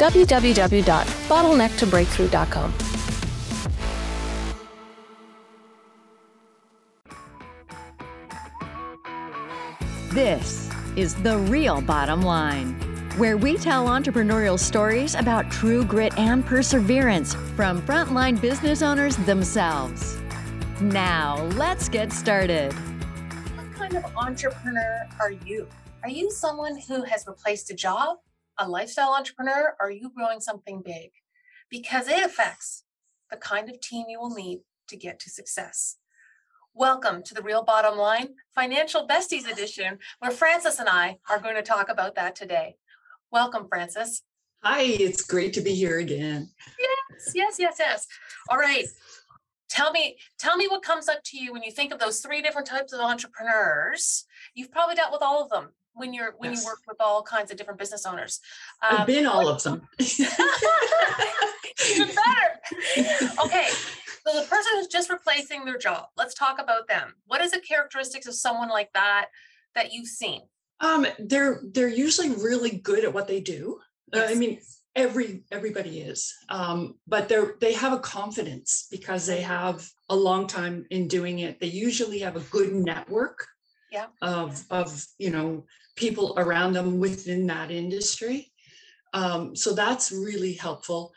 www.bottlenecktobreakthrough.com. This is The Real Bottom Line, where we tell entrepreneurial stories about true grit and perseverance from frontline business owners themselves. Now, let's get started. What kind of entrepreneur are you? Are you someone who has replaced a job, a lifestyle entrepreneur, or are you growing something big? Because it affects the kind of team you will need to get to success. Welcome to the Real Bottom Line Financial Besties Edition, where Frances and I are going to talk about that today. Welcome, Frances. Hi, it's great to be here again. Yes, yes, yes, yes. All right. Tell me, tell me what comes up to you when you think of those three different types of entrepreneurs. You've probably dealt with all of them when you're when Yes. you work with all kinds of different business owners. I've Um, been all of them. Even better. Okay, so the person who's just replacing their job, let's talk about them. What is the characteristics of someone like that that you've seen? um, they're they're usually really good at what they do. Uh, I mean, every everybody is, um, but they're they have a confidence because they have a long time in doing it. They usually have a good network Yeah. of of you know people around them within that industry. Um, so that's really helpful.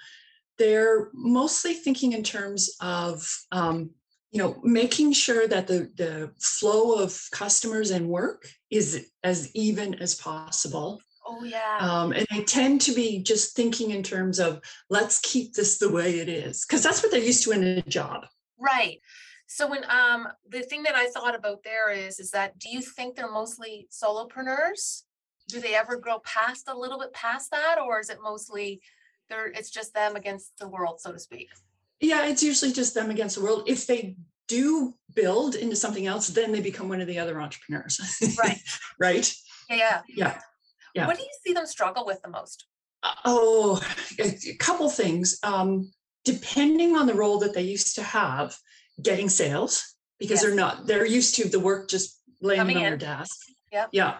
They're mostly thinking in terms of um, you know making sure that the the flow of customers and work is as even as possible Oh yeah. um, and they tend to be just thinking in terms of let's keep this the way it is because that's what they're used to in a job Right. So when um the thing that I thought about there is is that do you think they're mostly solopreneurs? Do they ever grow past a little bit past that or is it mostly they're it's just them against the world so to speak? yeah it's usually just them against the world if they do build into something else then they become one of the other entrepreneurs Right. right Yeah, yeah. yeah Yeah. What do you see them struggle with the most? oh a, a couple things um, depending on the role that they used to have getting sales because they're not they're used to the work just landing Coming on their desk. Yep. yeah.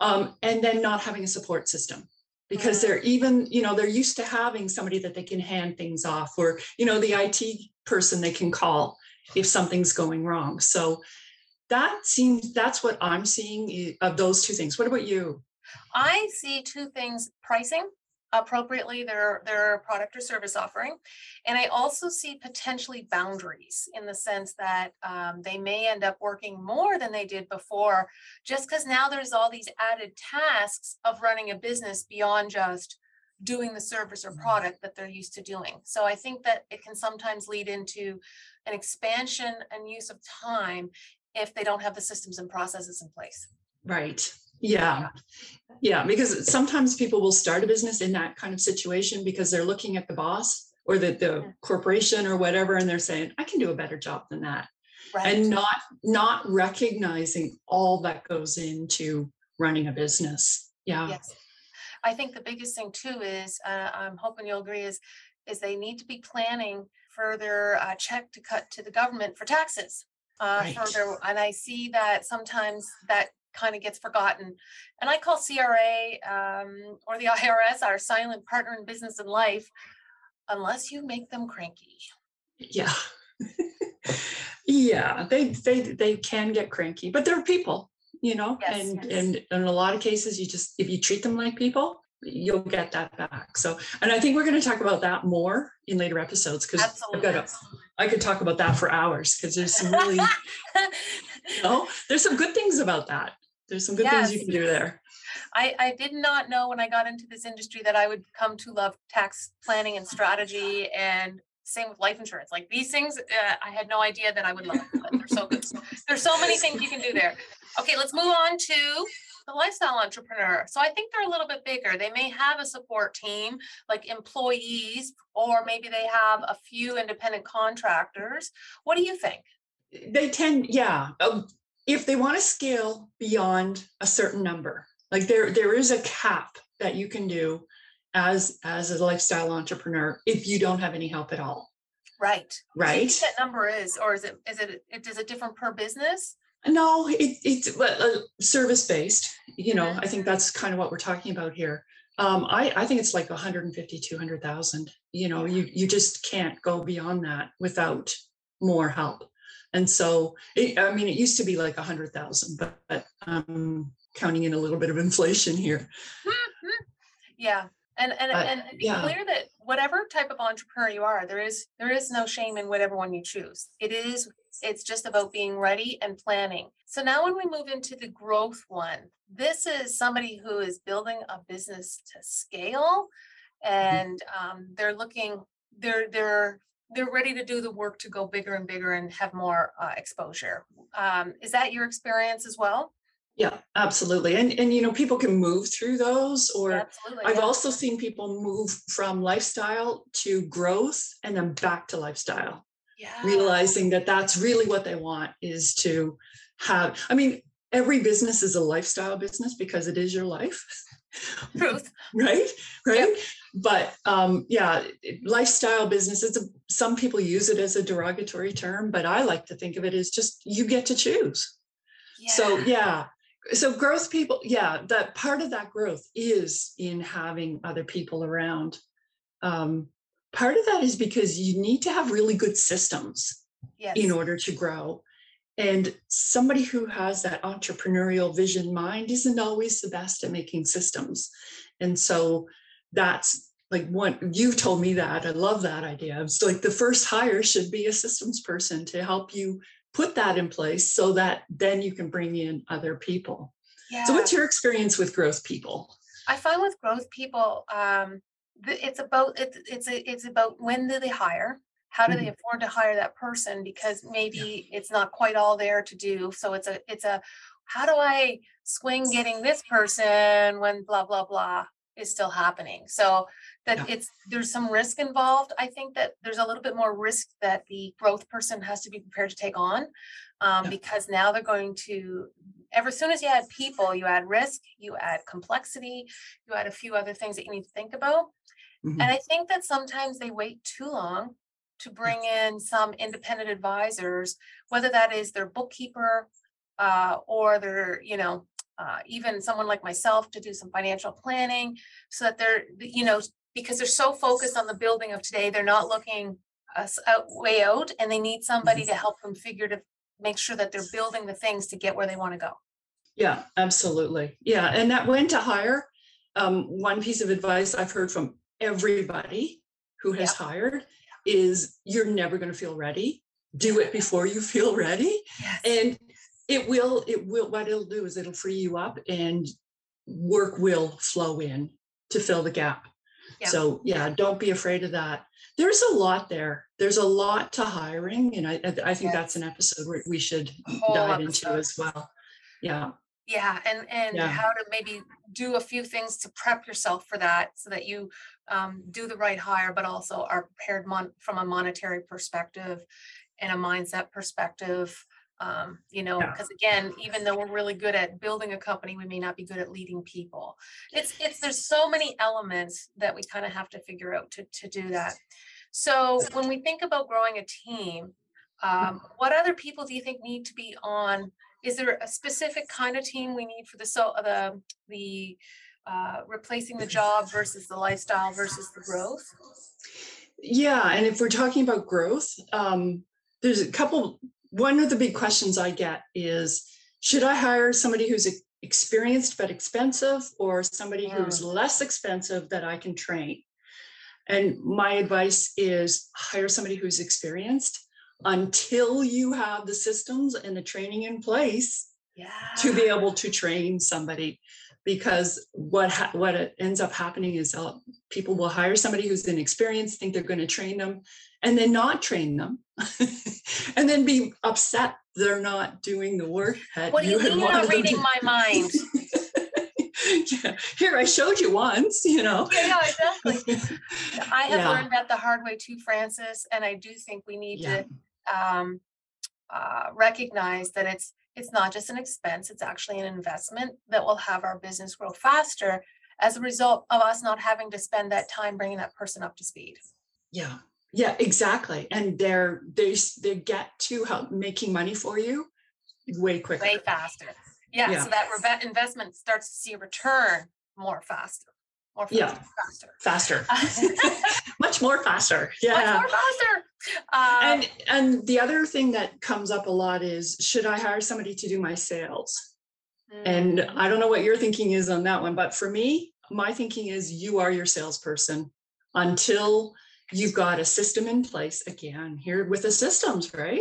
Um, and then not having a support system because Mm. they're even you know they're used to having somebody that they can hand things off or you know the it person they can call if something's going wrong. So that seems that's what i'm seeing of those two things. What about you? I see two things pricing appropriately their their product or service offering. And i also see potentially boundaries in the sense that um, they may end up working more than they did before just because now there's all these added tasks of running a business beyond just doing the service or product that they're used to doing. So i think that it can sometimes lead into an expansion and use of time if they don't have the systems and processes in place. Right yeah yeah because sometimes people will start a business in that kind of situation because they're looking at the boss or the, the corporation or whatever and they're saying i can do a better job than that right and not not recognizing all that goes into running a business yeah Yes. I think the biggest thing too is, uh, I'm hoping you'll agree is, is they need to be planning for their uh, check to cut to the government for taxes. Uh, Right. their, and I see that sometimes that kind of gets forgotten. And I call CRA um, or the IRS our silent partner in business and life, unless you make them cranky. yeah yeah they they they can get cranky but they're people you know Yes, and yes. and in a lot of cases you just if you treat them like people you'll get that back so and i think we're going to talk about that more in later episodes because i've got a i could talk about that for hours because there's some really you know there's some good things about that there's some good things you can do there I, I did not know when I got into this industry that I would come to love tax planning and strategy and Same with life insurance. Like these things, uh, I had no idea that I would love. Them, but they're so good. There's so many things you can do there. Okay, let's move on to the lifestyle entrepreneur. So I think they're a little bit bigger. They may have a support team like employees, or maybe they have a few independent contractors. What do you think? They tend, yeah. Um, if they want to scale beyond a certain number, like there, there is a cap that you can do as as a lifestyle entrepreneur if you don't have any help at all. Right. Right. that number is, or is it, is it, is it different per business? No, it, it's uh, service based. You know, Mhm. I think that's kind of what we're talking about here. Um, I, I think it's like 150, 200,000. You know, you, you just can't go beyond that without more help. And so, it, I mean, it used to be like a 100,000, but, but I'm counting in a little bit of inflation here. Yeah, and and But, and it's yeah. clear that whatever type of entrepreneur you are, there is there is no shame in whatever one you choose. It is it's just about being ready and planning. So now when we move into the growth one, this is somebody who is building a business to scale and um, they're looking they're they're they're ready to do the work to go bigger and bigger and have more uh, exposure. Um, is that your experience as well? Yeah, absolutely. And, and, you know, people can move through those or Absolutely. I've yeah. also seen people move from lifestyle to growth and then back to lifestyle. yeah. realizing that that's really what they want is to have i mean every business is a lifestyle business because it is your life truth. right? Right? But um yeah lifestyle business it's a, some people use it as a derogatory term but i like to think of it as just you get to choose. So yeah. So growth people yeah that part of that growth is in having other people around. Um part of that is because you need to have really good systems yes. in order to grow. And somebody who has that entrepreneurial vision mind isn't always the best at making systems. And so that's like one, you told me that. I love that idea. It's like the first hire should be a systems person to help you put that in place so that then you can bring in other people. Yeah. So, what's your experience with growth people? I find with growth people, um, it's about it's it's a, it's about when do they hire? How do they Mhm. afford to hire that person? Because maybe it's not quite all there to do. So it's a it's a how do I swing getting this person when blah blah blah is still happening? So that Yeah. it's there's some risk involved. I think that there's a little bit more risk that the growth person has to be prepared to take on um, Yeah. because now they're going to ever as soon as you add people, you add risk, you add complexity, you add a few other things that you need to think about. Mhm. And I think that sometimes they wait too long to bring in some independent advisors, whether that is their bookkeeper uh, or their, you know, uh, even someone like myself to do some financial planning so that they're, you know, because they're so focused on the building of today, they're not looking us out way out and they need somebody to help them figure to make sure that they're building the things to get where they want to go. Yeah, absolutely. Yeah. And that when to hire, um, one piece of advice I've heard from everybody who has hired is you're never going to feel ready. Do it before you feel ready. Yes. And it will, it will, what it'll do is it'll free you up and work will flow in to fill the gap. Yeah. So yeah, don't be afraid of that. There's a lot there. There's a lot to hiring. And I, I- think that's an episode where we should dive into as well. Yeah. Yeah, and and Yeah. how to maybe do a few things to prep yourself for that so that you um, do the right hire, but also are prepared mon- from a monetary perspective and a mindset perspective. Um, you know, Yeah. because again, even though we're really good at building a company, we may not be good at leading people. It's it's there's so many elements that we kind of have to figure out to to do that. So when we think about growing a team, um, what other people do you think need to be on is there a specific kind of team we need for the so the the uh, replacing the job versus the lifestyle versus the growth? Yeah, and if we're talking about growth, um, there's a couple. One of the big questions I get is should I hire somebody who's experienced but expensive or somebody who's less expensive that I can train? And my advice is hire somebody who's experienced until you have the systems and the training in place Yeah. to be able to train somebody. Because what ha- what ends up happening is uh, people will hire somebody who's inexperienced, think they're going to train them, and then not train them, and then be upset they're not doing the work What do you mean you're not reading my mind? yeah. Here, I showed you once, you know. Yeah, yeah, exactly. I have Yeah. learned that the hard way too, Frances, and I do think we need Yeah. to um uh recognize that it's it's not just an expense, it's actually an investment that will have our business grow faster as a result of us not having to spend that time bringing that person up to speed. Yeah, yeah, exactly. And they're they they get to help making money for you way quicker. way faster. Yeah, Yeah. so that reve- investment starts to see a return more faster, more Yeah. faster, faster. much more faster. Much Yeah. more faster. Um, And and the other thing that comes up a lot is should I hire somebody to do my sales? And mm, I don't know what your thinking is on that one, but for me, my thinking is you are your salesperson until you've got a system in place. Again, here with the systems, right?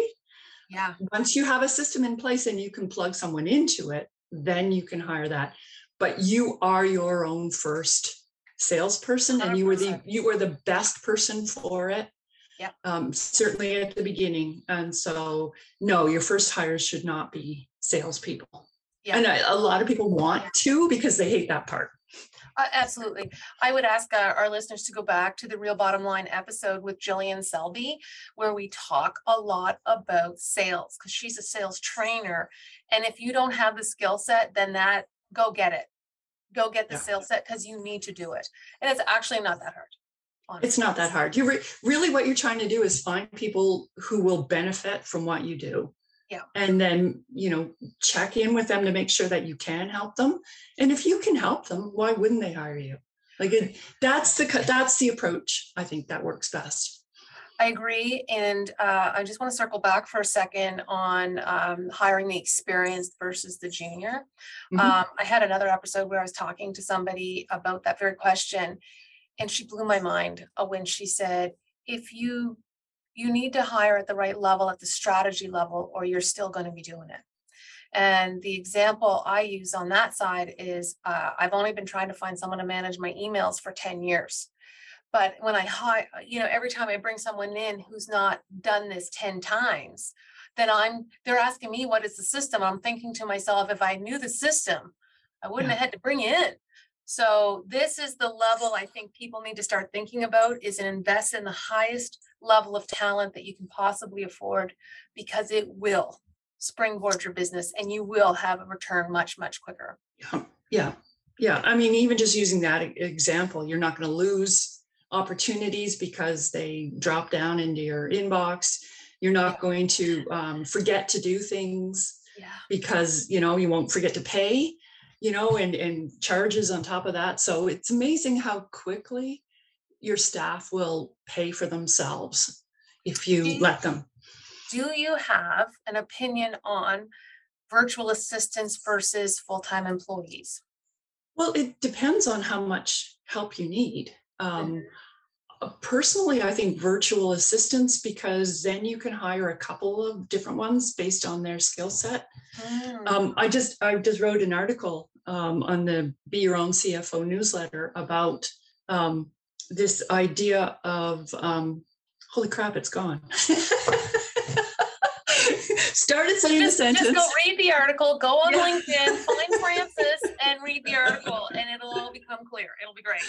yeah, once you have a system in place and you can plug someone into it, then you can hire that. But you are your own first salesperson and you were the you were the best person for it. Yep. Um, certainly at the beginning. And so no, your first hires should not be salespeople. Yeah. And a lot of people want to because they hate that part. uh, absolutely. I would ask uh, our listeners to go back to the Real Bottom Line episode with Gillian Selby, where we talk a lot about sales because she's a sales trainer. And if you don't have the skill set, then that go get it. Go get the Yeah. sales set because you need to do it. And it's actually not that hard. It's not that hard. You re- really what you're trying to do is find people who will benefit from what you do. Yeah. And then, you know, check in with them to make sure that you can help them. And if you can help them, why wouldn't they hire you? Like it, that's the that's the approach I think that works best. I agree, and uh, I just want to circle back for a second on um, hiring the experienced versus the junior. Mhm. Um, I had another episode where I was talking to somebody about that very question, and she blew my mind uh, when she said, "If you you need to hire at the right level, at the strategy level, or you're still going to be doing it." And the example I use on that side is uh, I've only been trying to find someone to manage my emails for 10 years. But when I hire, uh, you know, every time I bring someone in who's not done this 10 times, then I'm, they're asking me, what is the system? I'm thinking to myself, if I knew the system, I wouldn't Yeah. have had to bring you in. So this is the level I think people need to start thinking about is invest in the highest level of talent that you can possibly afford because it will springboard your business and you will have a return much, much quicker. Yeah. Yeah. Yeah. I mean, even just using that example, you're not going to lose opportunities because they drop down into your inbox. You're not going to um, forget to do things. Yeah. because you know you won't forget to pay you know and and charges on top of that so it's amazing how quickly your staff will pay for themselves if you you- let them Do you have an opinion on virtual assistants versus full-time employees? well it depends on how much help you need um, personally i think virtual assistants because then you can hire a couple of different ones based on their skill set Mm, Um, I just I just wrote an article um, on the Be Your Own CFO newsletter about um, this idea of um, holy crap, it's gone. Started saying Just, a just sentence. go read the article, go on Yeah. LinkedIn, find Frances and read the article and it'll all become clear. It'll be great.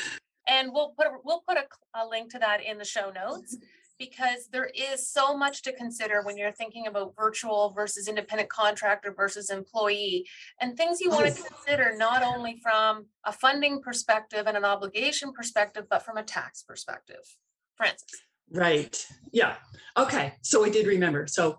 And we'll put, a we'll put a, a link to that in the show notes because there is so much to consider when you're thinking about virtual versus independent contractor versus employee and things you want to consider not only from a funding perspective and an obligation perspective, but from a tax perspective. Frances. Right. Yeah. Okay. So I did remember. So,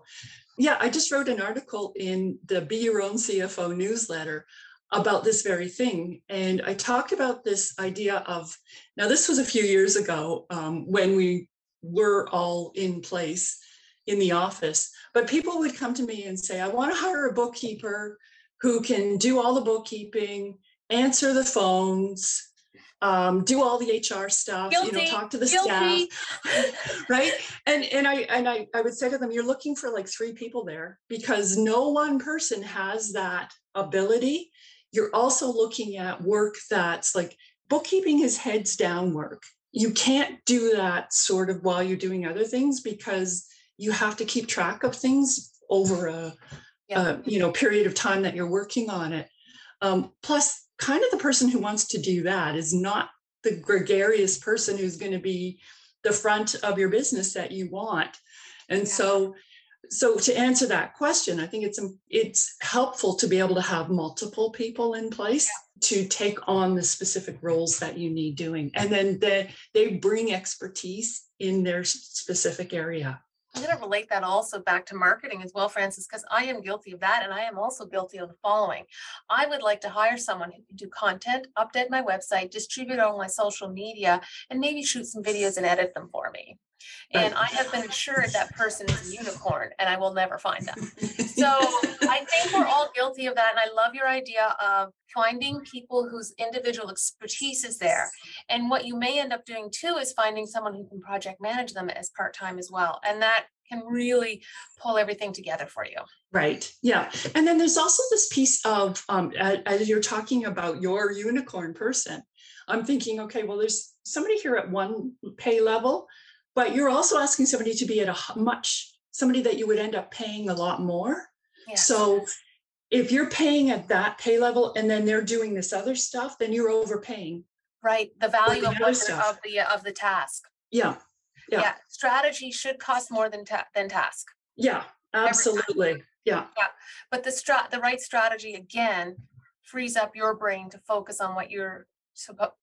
yeah, I just wrote an article in the Be Your Own CFO newsletter about this very thing. And I talked about this idea of now, this was a few years ago um, when we were all in place in the office, but people would come to me and say, I want to hire a bookkeeper who can do all the bookkeeping, answer the phones. Um, do all the HR stuff, you know, talk to the staff right and and i and I, I would say to them you're looking for like three people there because no one person has that ability you're also looking at work that's like bookkeeping is heads down work. You can't do that sort of while you're doing other things because you have to keep track of things over a, Yeah. a you know period of time that you're working on it. Um, plus, kind of the person who wants to do that is not the gregarious person who's going to be the front of your business that you want. And Yeah. so so to answer that question, I think it's it's helpful to be able to have multiple people in place to take on the specific roles that you need doing, and then they they bring expertise in their specific area. I'm going to relate that also back to marketing as well, Frances, because I am guilty of that. And I am also guilty of the following. I would like to hire someone who can do content, update my website, distribute on my social media, and maybe shoot some videos and edit them for me. And I have been assured that person is a unicorn and I will never find them. So I think we're all guilty of that. And I love your idea of finding people whose individual expertise is there. And what you may end up doing too is finding someone who can project manage them as part-time as well. And that can really pull everything together for you. Right. Yeah. And then there's also this piece of um, as you're talking about your unicorn person, I'm thinking, okay, well, there's somebody here at one pay level, but you're also asking somebody to be at a much somebody that you would end up paying a lot more. Yes. So if you're paying at that pay level and then they're doing this other stuff, then you're overpaying. Right, the value the of stuff. of the, of the task. Yeah. Yeah. Yeah, strategy should cost more than ta- than task. Yeah. Absolutely. Yeah. Yeah. But the strat, the right strategy again frees up your brain to focus on what you're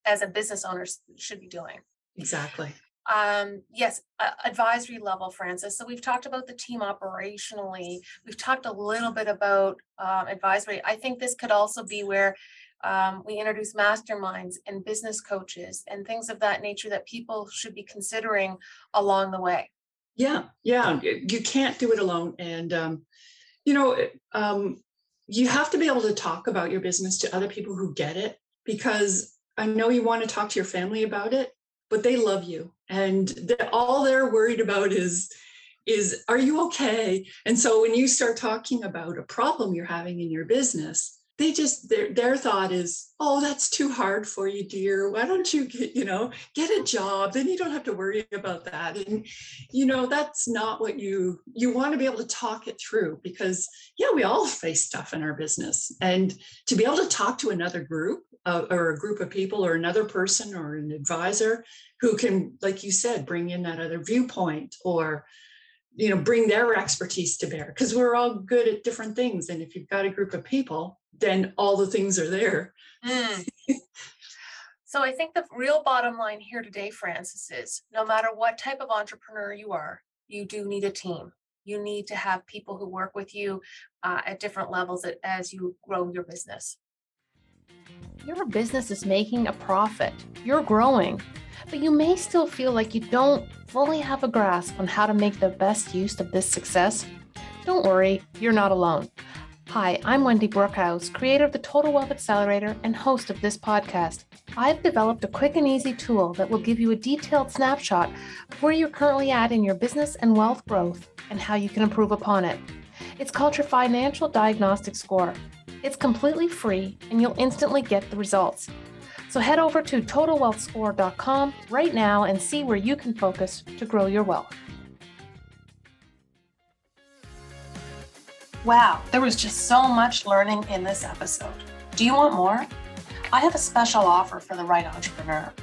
as a business owner should be doing. Exactly. Um, yes, uh, advisory level, Frances. So we've talked about the team operationally. We've talked a little bit about um, advisory. I think this could also be where um, we introduce masterminds and business coaches and things of that nature that people should be considering along the way. Yeah, yeah, you can't do it alone. And, um, you know, um, you have to be able to talk about your business to other people who get it because I know you want to talk to your family about it, but they love you. And they- all they're worried about is, is are you okay? And so when you start talking about a problem you're having in your business, they just their their thought is, oh, that's too hard for you, dear. Why don't you get, you know, get a job? Then you don't have to worry about that. And you know that's not what you you want to be able to talk it through because yeah we all face stuff in our business and to be able to talk to another group uh, or a group of people or another person or an advisor who can like you said bring in that other viewpoint or you know bring their expertise to bear because we're all good at different things and if you've got a group of people then all the things are there Mm. So I think the real bottom line here today, Frances, is no matter what type of entrepreneur you are, you do need a team. You need to have people who work with you uh, at different levels as you grow your business. Your business is making a profit, you're growing, but you may still feel like you don't fully have a grasp on how to make the best use of this success. Don't worry, you're not alone. Hi, I'm Wendy Brookhouse, creator of the Total Wealth Accelerator and host of this podcast. I've developed a quick and easy tool that will give you a detailed snapshot of where you're currently at in your business and wealth growth and how you can improve upon it. It's called your Financial Diagnostic Score. It's completely free and you'll instantly get the results. So head over to totalwealthscore.com right now and see where you can focus to grow your wealth. Wow, there was just so much learning in this episode. Do you want more? I have a special offer for the right entrepreneur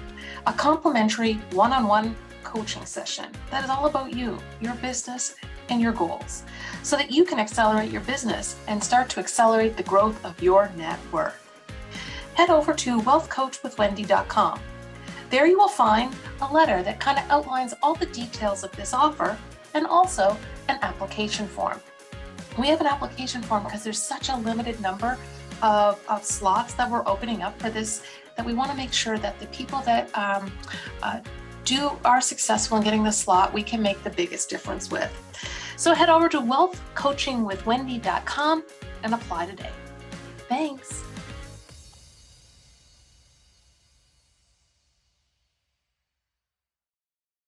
a complimentary one on one coaching session that is all about you, your business, and your goals so that you can accelerate your business and start to accelerate the growth of your net worth. Head over to wealthcoachwithwendy.com. There you will find a letter that kind of outlines all the details of this offer and also an application form. We have an application form because there's such a limited number of, of slots that we're opening up for this that we want to make sure that the people that um, uh, do are successful in getting the slot, we can make the biggest difference with. So head over to wealthcoachingwithwendy.com and apply today. Thanks.